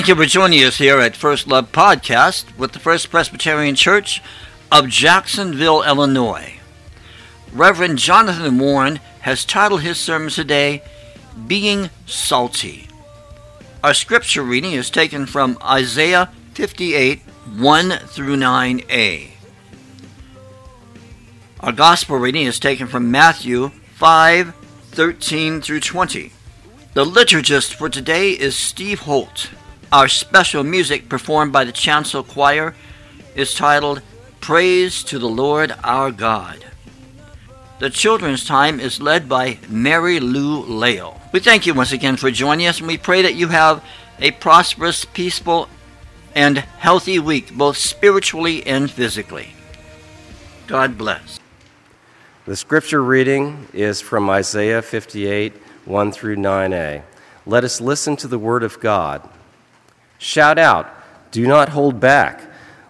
Thank you for joining us here at First Love Podcast with the First Presbyterian Church of Jacksonville, Illinois. Reverend Jonathan Warren has titled his sermon today, Being Salty. Our scripture reading is taken from Isaiah 58 1 through 9a. Our gospel reading is taken from Matthew 5 13 through 20. The liturgist for today is Steve Holt. Our special music performed by the Chancel Choir is titled Praise to the Lord Our God. The children's time is led by Mary Lou Lale. We thank you once again for joining us and we pray that you have a prosperous, peaceful, and healthy week, both spiritually and physically. God bless. The scripture reading is from Isaiah 58 1 through 9a. Let us listen to the word of God. Shout out, do not hold back.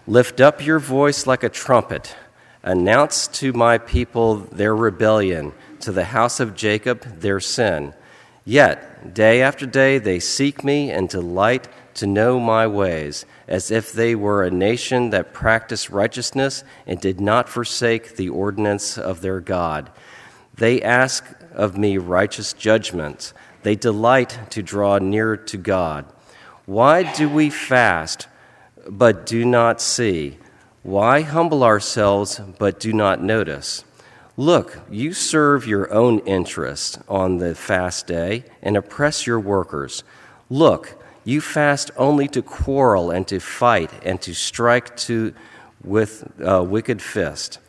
Lift up your voice like a trumpet. Announce to my people their rebellion, to the house of Jacob their sin. Yet, day after day, they seek me and delight to know my ways, as if they were a nation that practiced righteousness and did not forsake the ordinance of their God. They ask of me righteous judgments. They delight to draw near to God. Why do we fast but do not see? Why humble ourselves but do not notice? Look, you serve your own interest on the fast day and oppress your workers. Look, you fast only to quarrel and to fight and to strike to with a wicked fist.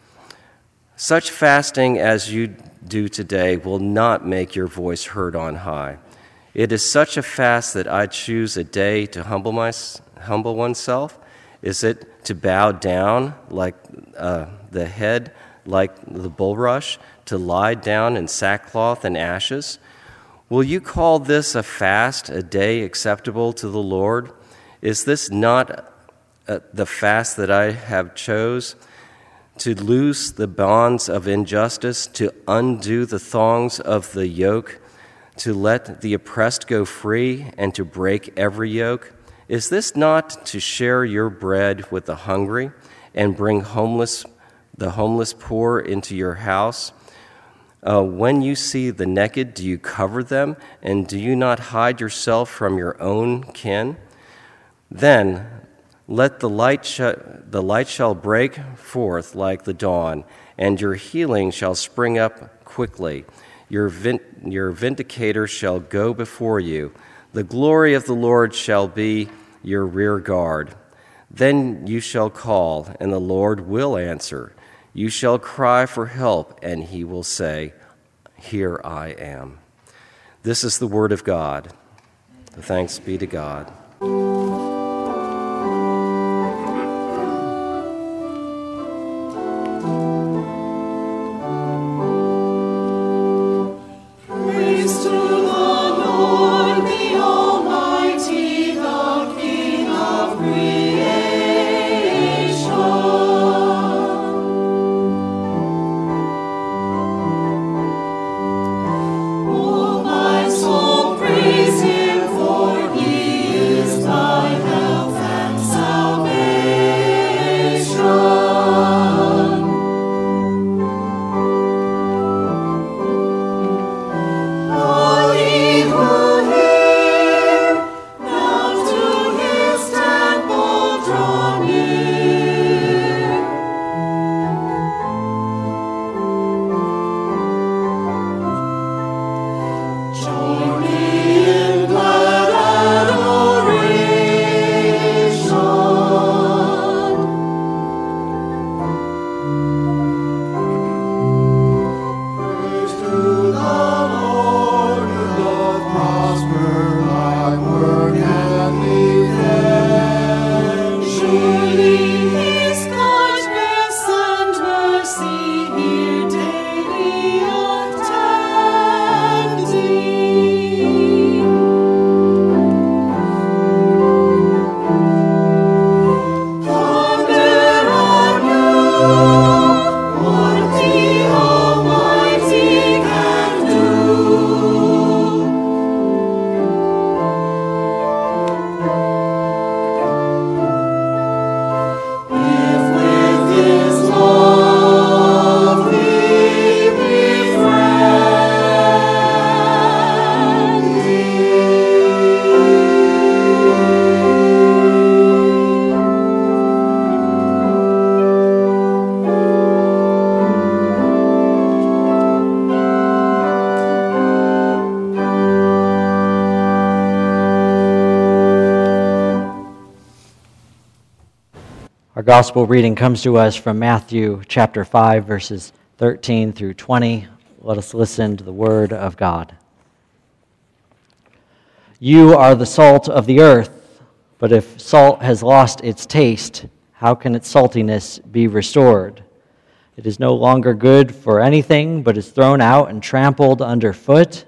Such fasting as you do today will not make your voice heard on high. It is such a fast that I choose a day to humble, my, humble oneself. Is it to bow down like uh, the head, like the bulrush, to lie down in sackcloth and ashes? Will you call this a fast, a day acceptable to the Lord? Is this not uh, the fast that I have chose? To loose the bonds of injustice, to undo the thongs of the yoke, to let the oppressed go free and to break every yoke? Is this not to share your bread with the hungry and bring homeless, the homeless poor into your house? Uh, when you see the naked, do you cover them? And do you not hide yourself from your own kin? Then let the light, sh- the light shall break forth like the dawn, and your healing shall spring up quickly. Your, vin- your vindicator shall go before you. The glory of the Lord shall be your rear guard. Then you shall call, and the Lord will answer. You shall cry for help, and he will say, Here I am. This is the word of God. The Thanks be to God. Gospel reading comes to us from Matthew chapter 5, verses 13 through 20. Let us listen to the word of God. You are the salt of the earth, but if salt has lost its taste, how can its saltiness be restored? It is no longer good for anything, but is thrown out and trampled underfoot.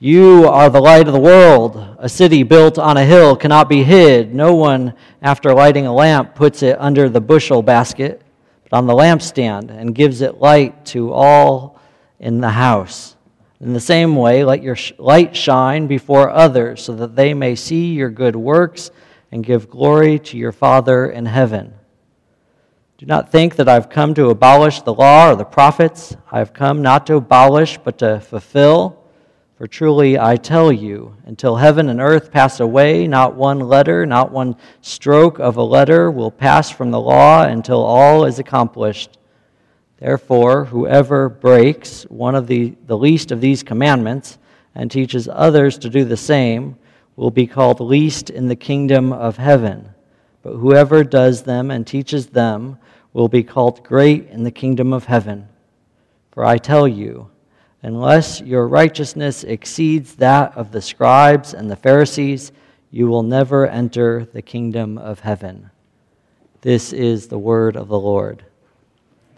You are the light of the world. A city built on a hill cannot be hid. No one, after lighting a lamp, puts it under the bushel basket, but on the lampstand, and gives it light to all in the house. In the same way, let your light shine before others, so that they may see your good works and give glory to your Father in heaven. Do not think that I've come to abolish the law or the prophets. I have come not to abolish, but to fulfill. For truly I tell you, until heaven and earth pass away, not one letter, not one stroke of a letter will pass from the law until all is accomplished. Therefore, whoever breaks one of the, the least of these commandments and teaches others to do the same will be called least in the kingdom of heaven. But whoever does them and teaches them will be called great in the kingdom of heaven. For I tell you, Unless your righteousness exceeds that of the scribes and the Pharisees, you will never enter the kingdom of heaven. This is the word of the Lord.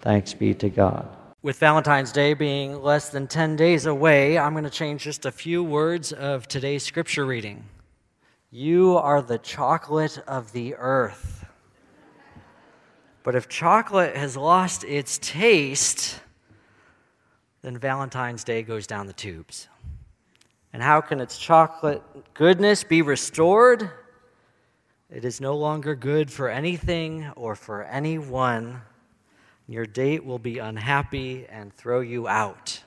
Thanks be to God. With Valentine's Day being less than 10 days away, I'm going to change just a few words of today's scripture reading. You are the chocolate of the earth. But if chocolate has lost its taste, then Valentine's Day goes down the tubes. And how can its chocolate goodness be restored? It is no longer good for anything or for anyone. Your date will be unhappy and throw you out.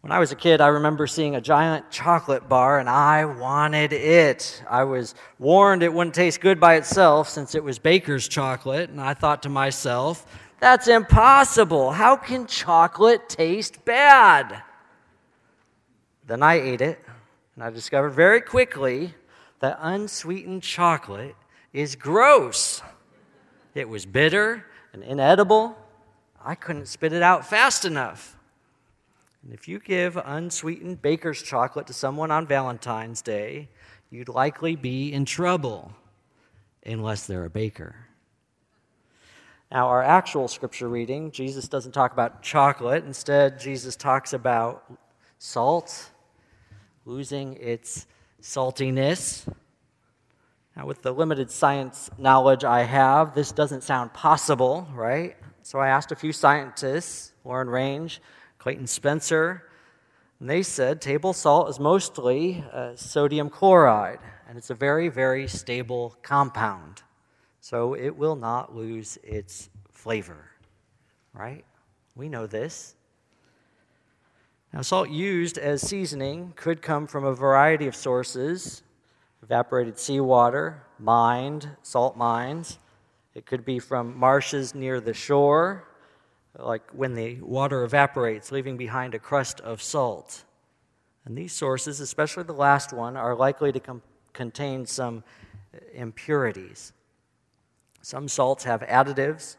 When I was a kid, I remember seeing a giant chocolate bar and I wanted it. I was warned it wouldn't taste good by itself since it was baker's chocolate, and I thought to myself, that's impossible. How can chocolate taste bad? Then I ate it, and I discovered very quickly that unsweetened chocolate is gross. It was bitter and inedible. I couldn't spit it out fast enough. And if you give unsweetened baker's chocolate to someone on Valentine's Day, you'd likely be in trouble unless they're a baker. Now, our actual scripture reading, Jesus doesn't talk about chocolate. Instead, Jesus talks about salt losing its saltiness. Now, with the limited science knowledge I have, this doesn't sound possible, right? So I asked a few scientists, Lauren Range, Clayton Spencer, and they said table salt is mostly uh, sodium chloride, and it's a very, very stable compound so it will not lose its flavor, right? We know this. Now, salt used as seasoning could come from a variety of sources evaporated seawater, mined, salt mines. It could be from marshes near the shore, like when the water evaporates, leaving behind a crust of salt. And these sources, especially the last one, are likely to com- contain some impurities. Some salts have additives,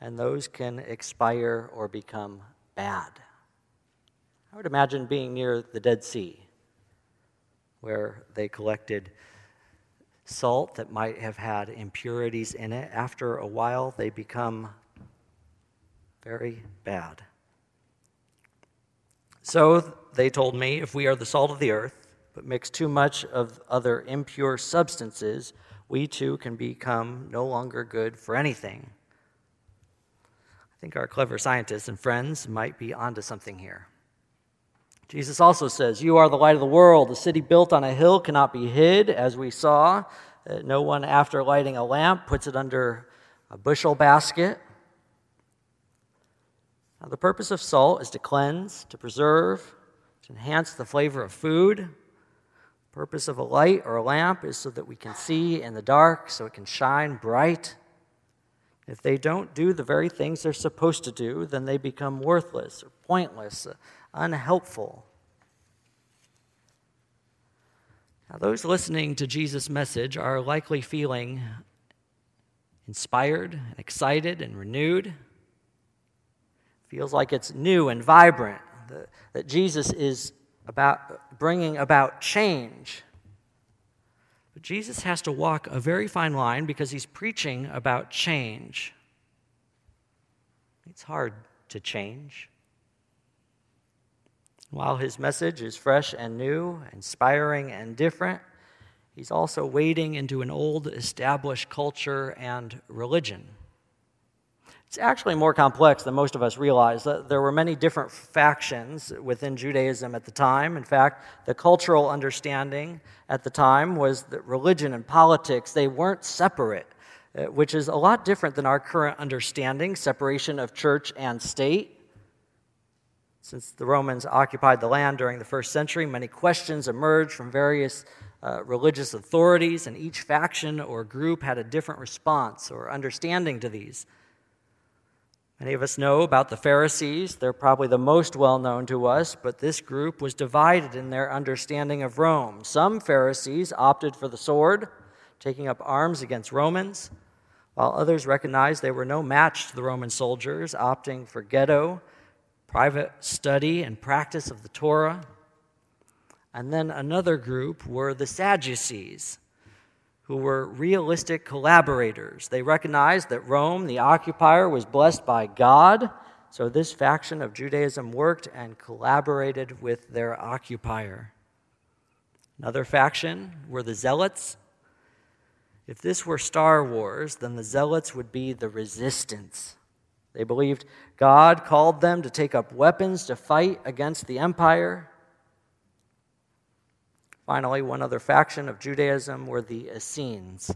and those can expire or become bad. I would imagine being near the Dead Sea, where they collected salt that might have had impurities in it. After a while, they become very bad. So they told me if we are the salt of the earth, but mix too much of other impure substances, we too can become no longer good for anything. I think our clever scientists and friends might be onto something here. Jesus also says, You are the light of the world. A city built on a hill cannot be hid, as we saw. Uh, no one, after lighting a lamp, puts it under a bushel basket. Now, the purpose of salt is to cleanse, to preserve, to enhance the flavor of food, Purpose of a light or a lamp is so that we can see in the dark, so it can shine bright. If they don't do the very things they're supposed to do, then they become worthless or pointless, uh, unhelpful. Now, those listening to Jesus' message are likely feeling inspired and excited and renewed. Feels like it's new and vibrant, that Jesus is about bringing about change. But Jesus has to walk a very fine line because he's preaching about change. It's hard to change. While his message is fresh and new, inspiring and different, he's also wading into an old established culture and religion. It's actually more complex than most of us realize. There were many different factions within Judaism at the time. In fact, the cultural understanding at the time was that religion and politics, they weren't separate, uh, which is a lot different than our current understanding, separation of church and state. Since the Romans occupied the land during the first century, many questions emerged from various uh, religious authorities, and each faction or group had a different response or understanding to these. Many of us know about the Pharisees. They're probably the most well known to us, but this group was divided in their understanding of Rome. Some Pharisees opted for the sword, taking up arms against Romans, while others recognized they were no match to the Roman soldiers, opting for ghetto, private study, and practice of the Torah. And then another group were the Sadducees who were realistic collaborators. They recognized that Rome, the occupier, was blessed by God, so this faction of Judaism worked and collaborated with their occupier. Another faction were the Zealots. If this were Star Wars, then the Zealots would be the resistance. They believed God called them to take up weapons to fight against the empire. Finally, one other faction of Judaism were the Essenes.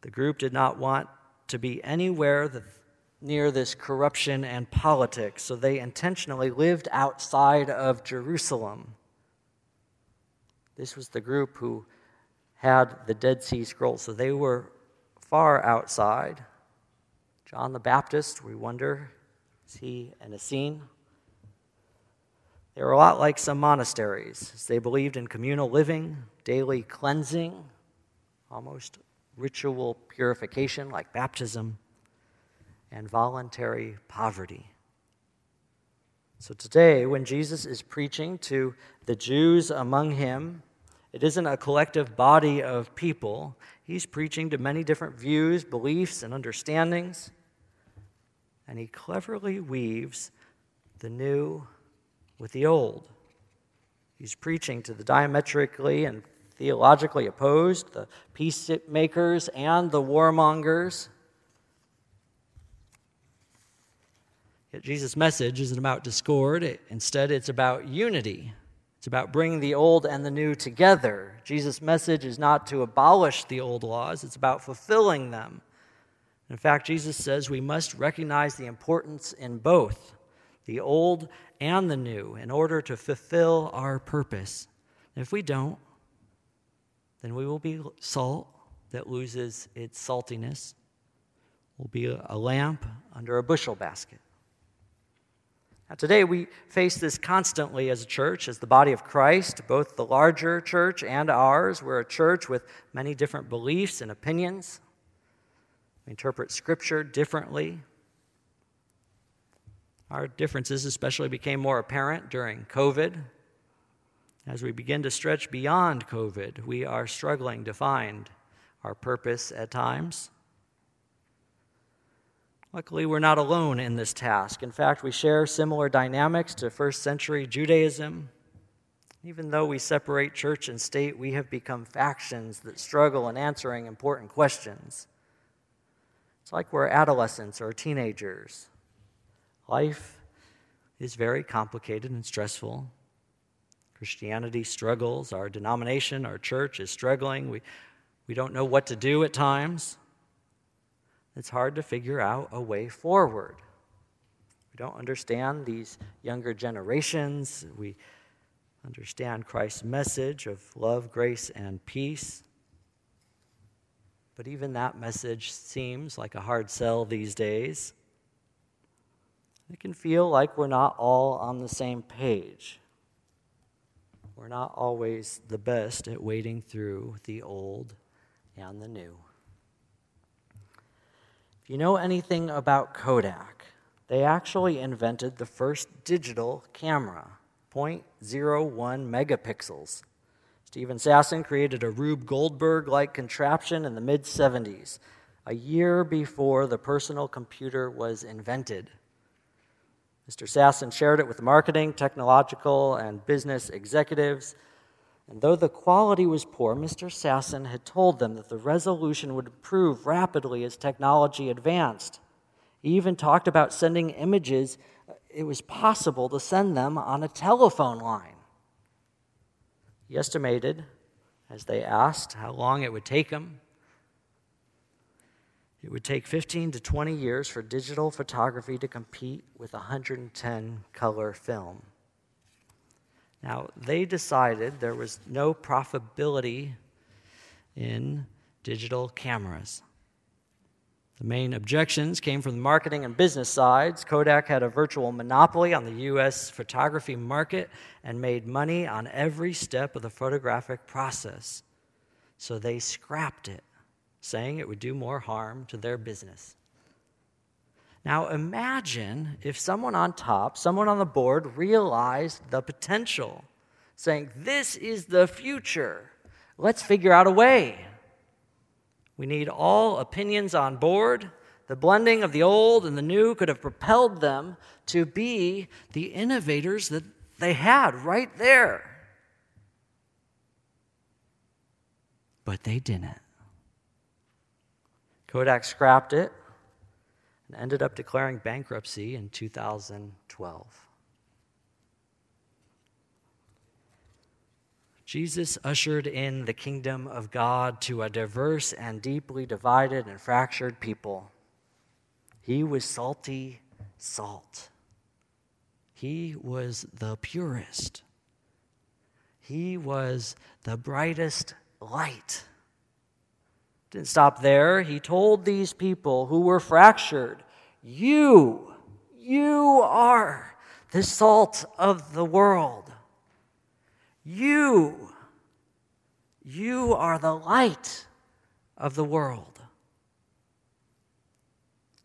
The group did not want to be anywhere near this corruption and politics, so they intentionally lived outside of Jerusalem. This was the group who had the Dead Sea Scrolls, so they were far outside. John the Baptist, we wonder, is he an Essene? They were a lot like some monasteries. They believed in communal living, daily cleansing, almost ritual purification like baptism, and voluntary poverty. So today, when Jesus is preaching to the Jews among him, it isn't a collective body of people. He's preaching to many different views, beliefs, and understandings. And he cleverly weaves the new with the old. He's preaching to the diametrically and theologically opposed, the peacemakers and the warmongers. Yet Jesus' message isn't about discord. Instead, it's about unity. It's about bringing the old and the new together. Jesus' message is not to abolish the old laws, it's about fulfilling them. In fact, Jesus says we must recognize the importance in both the old and the new, in order to fulfill our purpose. And if we don't, then we will be salt that loses its saltiness. We'll be a lamp under a bushel basket. Now, today we face this constantly as a church, as the body of Christ, both the larger church and ours. We're a church with many different beliefs and opinions. We interpret Scripture differently. Our differences especially became more apparent during COVID. As we begin to stretch beyond COVID, we are struggling to find our purpose at times. Luckily, we're not alone in this task. In fact, we share similar dynamics to first century Judaism. Even though we separate church and state, we have become factions that struggle in answering important questions. It's like we're adolescents or teenagers. Life is very complicated and stressful. Christianity struggles. Our denomination, our church is struggling. We, we don't know what to do at times. It's hard to figure out a way forward. We don't understand these younger generations. We understand Christ's message of love, grace, and peace. But even that message seems like a hard sell these days. It can feel like we're not all on the same page. we're not always the best at wading through the old and the new. If you know anything about Kodak, they actually invented the first digital camera, 0.01 megapixels. Steven Sasson created a Rube Goldberg like contraption in the mid 70s, a year before the personal computer was invented. Mr. Sasson shared it with marketing, technological, and business executives. And though the quality was poor, Mr. Sasson had told them that the resolution would improve rapidly as technology advanced. He even talked about sending images, it was possible to send them on a telephone line. He estimated, as they asked, how long it would take him. It would take 15 to 20 years for digital photography to compete with 110 color film. Now, they decided there was no profitability in digital cameras. The main objections came from the marketing and business sides. Kodak had a virtual monopoly on the U.S. photography market and made money on every step of the photographic process. So they scrapped it, saying it would do more harm to their business. Now imagine if someone on top, someone on the board, realized the potential, saying, This is the future. Let's figure out a way. We need all opinions on board. The blending of the old and the new could have propelled them to be the innovators that they had right there. But they didn't. Kodak scrapped it and ended up declaring bankruptcy in 2012. Jesus ushered in the kingdom of God to a diverse and deeply divided and fractured people. He was salty salt. He was the purest. He was the brightest light. Didn't stop there. He told these people who were fractured, You, you are the salt of the world. You, you are the light of the world.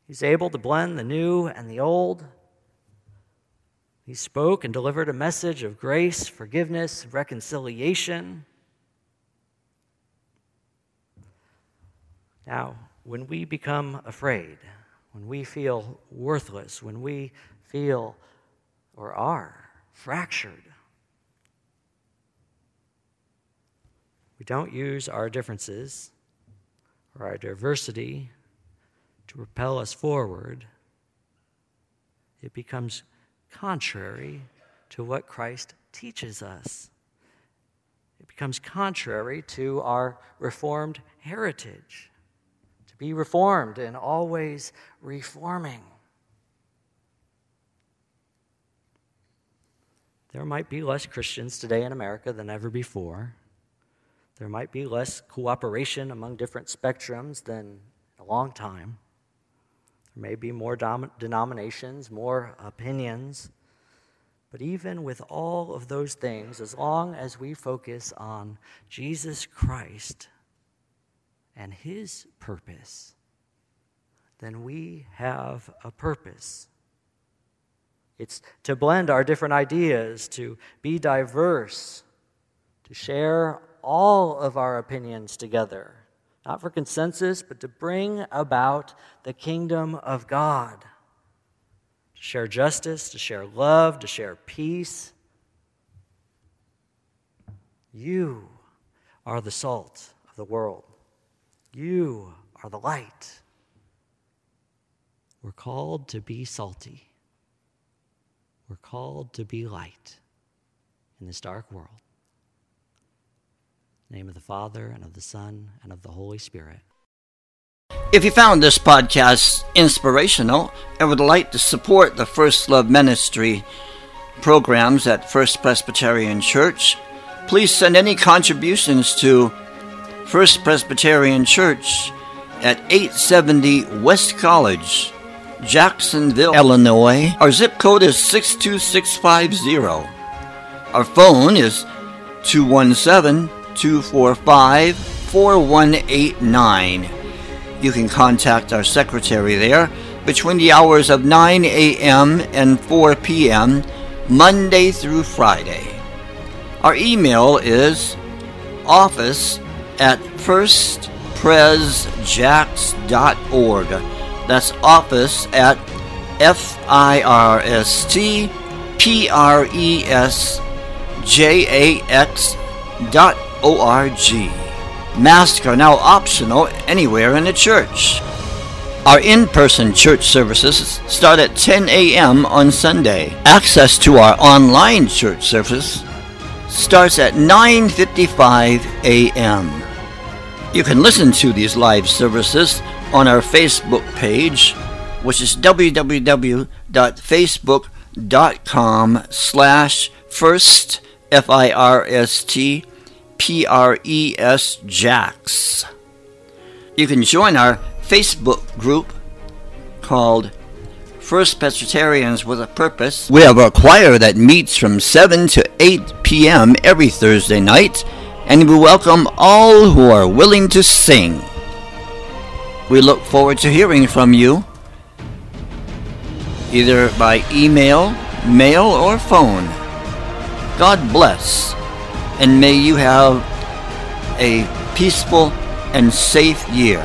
He's able to blend the new and the old. He spoke and delivered a message of grace, forgiveness, reconciliation. Now, when we become afraid, when we feel worthless, when we feel or are fractured, We don't use our differences or our diversity to propel us forward. It becomes contrary to what Christ teaches us. It becomes contrary to our reformed heritage. Be reformed and always reforming. There might be less Christians today in America than ever before. There might be less cooperation among different spectrums than a long time. There may be more dom- denominations, more opinions. But even with all of those things, as long as we focus on Jesus Christ and his purpose, then we have a purpose. It's to blend our different ideas, to be diverse, to share all of our opinions together, not for consensus, but to bring about the kingdom of God. To share justice, to share love, to share peace. You are the salt of the world. You are the light. We're called to be salty. We're called to be light in this dark world name of the Father, and of the Son, and of the Holy Spirit. If you found this podcast inspirational and would like to support the First Love Ministry programs at First Presbyterian Church, please send any contributions to First Presbyterian Church at 870 West College, Jacksonville, Illinois. Our zip code is 62650. Our phone is 217 245 4189. You can contact our secretary there between the hours of 9 a.m. and 4 p.m., Monday through Friday. Our email is office at firstpresjax.org. That's office at F I R S T P R E S J A X dot O R G. Masks are now optional anywhere in the church. Our in-person church services start at 10 a.m. on Sunday. Access to our online church service starts at 9:55 a.m. You can listen to these live services on our Facebook page, which is www.facebook.com slash first F-I-R-S-T P-R-E-S. You can join our Facebook group called First Presbyterians with a Purpose. We have a choir that meets from 7 to 8 p.m. every Thursday night, and we welcome all who are willing to sing. We look forward to hearing from you, either by email, mail, or phone. God bless, and may you have a peaceful and safe year.